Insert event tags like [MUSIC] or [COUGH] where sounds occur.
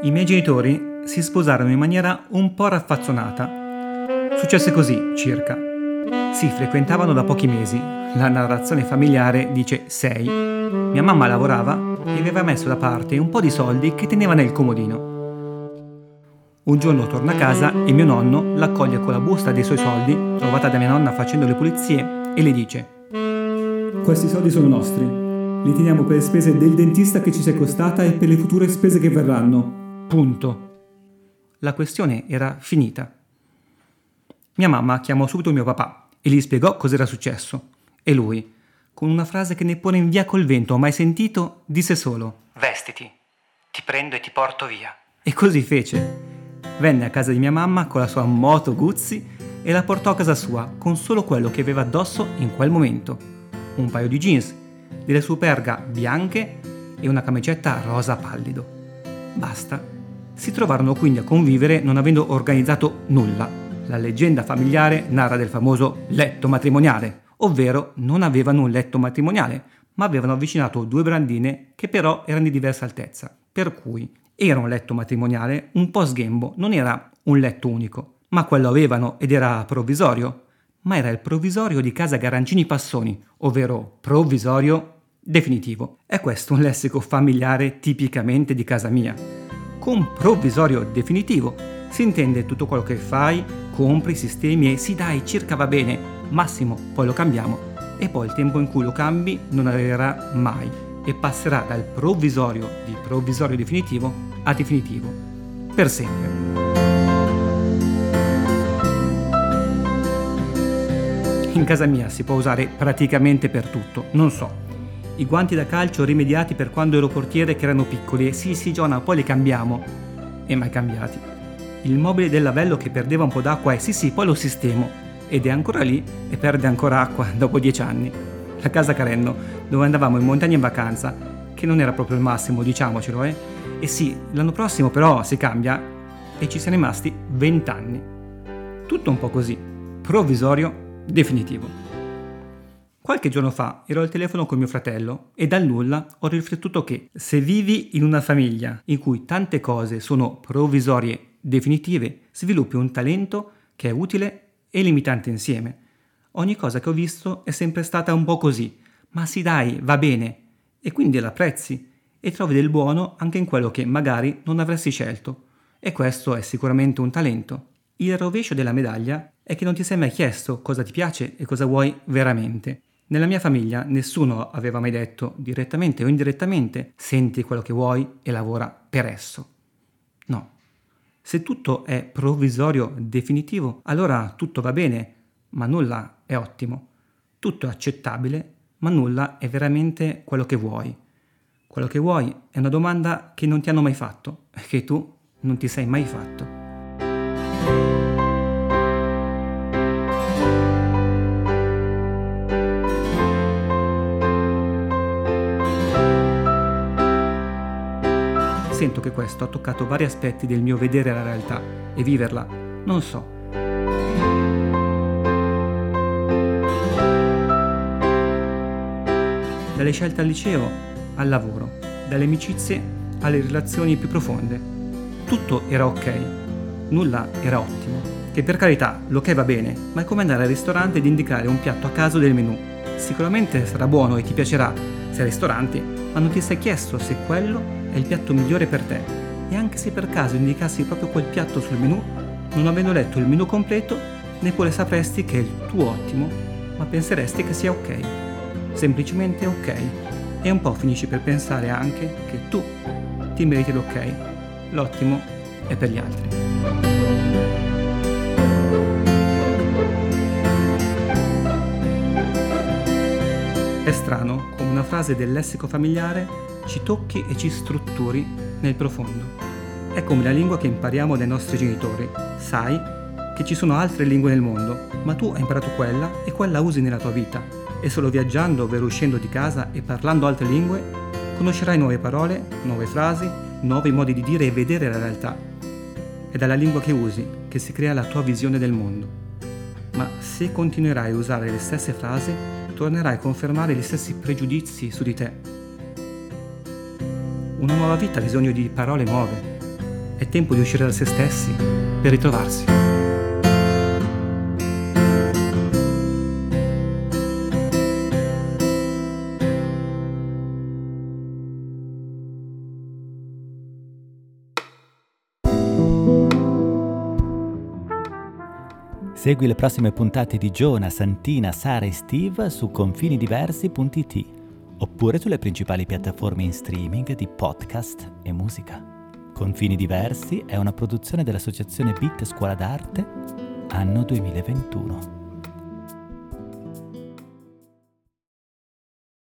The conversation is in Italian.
I miei genitori si sposarono in maniera un po' raffazzonata. Successe così, circa. Si frequentavano da pochi mesi. La narrazione familiare dice sei. Mia mamma lavorava e aveva messo da parte un po' di soldi che teneva nel comodino. Un giorno torna a casa e mio nonno l'accoglie con la busta dei suoi soldi, trovata da mia nonna facendo le pulizie, e le dice: Questi soldi sono nostri. Li teniamo per le spese del dentista che ci sei costata e per le future spese che verranno. Punto. La questione era finita. Mia mamma chiamò subito mio papà e gli spiegò cos'era successo. E lui, con una frase che neppure in via col vento ho mai sentito, disse solo: Vestiti, ti prendo e ti porto via. E così fece. Venne a casa di mia mamma con la sua moto Guzzi e la portò a casa sua con solo quello che aveva addosso in quel momento: un paio di jeans, delle superga bianche e una camicetta rosa pallido. Basta si trovarono quindi a convivere non avendo organizzato nulla. La leggenda familiare narra del famoso letto matrimoniale, ovvero non avevano un letto matrimoniale, ma avevano avvicinato due brandine che però erano di diversa altezza, per cui era un letto matrimoniale un po' sghembo, non era un letto unico, ma quello avevano ed era provvisorio, ma era il provvisorio di casa Garancini Passoni, ovvero provvisorio definitivo. È questo un lessico familiare tipicamente di casa mia con provvisorio definitivo. Si intende tutto quello che fai, compri, sistemi e sì dai, circa va bene, massimo poi lo cambiamo. E poi il tempo in cui lo cambi non arriverà mai e passerà dal provvisorio di provvisorio definitivo a definitivo, per sempre. In casa mia si può usare praticamente per tutto, non so, i guanti da calcio rimediati per quando ero portiere che erano piccoli e sì sì Giona poi li cambiamo e mai cambiati. Il mobile del lavello che perdeva un po' d'acqua e sì sì poi lo sistemo ed è ancora lì e perde ancora acqua [LAUGHS] dopo dieci anni. La casa Carenno dove andavamo in montagna in vacanza che non era proprio il massimo diciamocelo eh. E sì l'anno prossimo però si cambia e ci siamo rimasti vent'anni. Tutto un po' così, provvisorio, definitivo. Qualche giorno fa ero al telefono con mio fratello e dal nulla ho riflettuto che se vivi in una famiglia in cui tante cose sono provvisorie definitive, sviluppi un talento che è utile e limitante insieme. Ogni cosa che ho visto è sempre stata un po' così, ma sì dai, va bene, e quindi l'apprezzi e trovi del buono anche in quello che magari non avresti scelto. E questo è sicuramente un talento. Il rovescio della medaglia è che non ti sei mai chiesto cosa ti piace e cosa vuoi veramente. Nella mia famiglia nessuno aveva mai detto, direttamente o indirettamente, senti quello che vuoi e lavora per esso. No. Se tutto è provvisorio, definitivo, allora tutto va bene, ma nulla è ottimo. Tutto è accettabile, ma nulla è veramente quello che vuoi. Quello che vuoi è una domanda che non ti hanno mai fatto che tu non ti sei mai fatto. Sento che questo ha toccato vari aspetti del mio vedere la realtà e viverla. Non so. Dalle scelte al liceo al lavoro, dalle amicizie alle relazioni più profonde. Tutto era ok, nulla era ottimo. Che per carità, l'ok va bene, ma è come andare al ristorante ed indicare un piatto a caso del menù. Sicuramente sarà buono e ti piacerà se al ristorante, ma non ti sei chiesto se quello è il piatto migliore per te e anche se per caso indicassi proprio quel piatto sul menù, non avendo letto il menù completo, neppure sapresti che è il tuo ottimo, ma penseresti che sia ok. Semplicemente ok. E un po' finisci per pensare anche che tu ti meriti l'ok. L'ottimo è per gli altri. È strano come una frase del lessico familiare ci tocchi e ci strutturi nel profondo. È come la lingua che impariamo dai nostri genitori. Sai che ci sono altre lingue nel mondo, ma tu hai imparato quella e quella usi nella tua vita. E solo viaggiando, ovvero uscendo di casa e parlando altre lingue, conoscerai nuove parole, nuove frasi, nuovi modi di dire e vedere la realtà. È dalla lingua che usi che si crea la tua visione del mondo. Ma se continuerai a usare le stesse frasi, tornerai a confermare gli stessi pregiudizi su di te. Una nuova vita ha bisogno di parole nuove. È tempo di uscire da se stessi per ritrovarsi. Segui le prossime puntate di Giona, Santina, Sara e Steve su confinidiversi.it oppure sulle principali piattaforme in streaming di podcast e musica. Confini Diversi è una produzione dell'associazione Bit Scuola d'Arte anno 2021.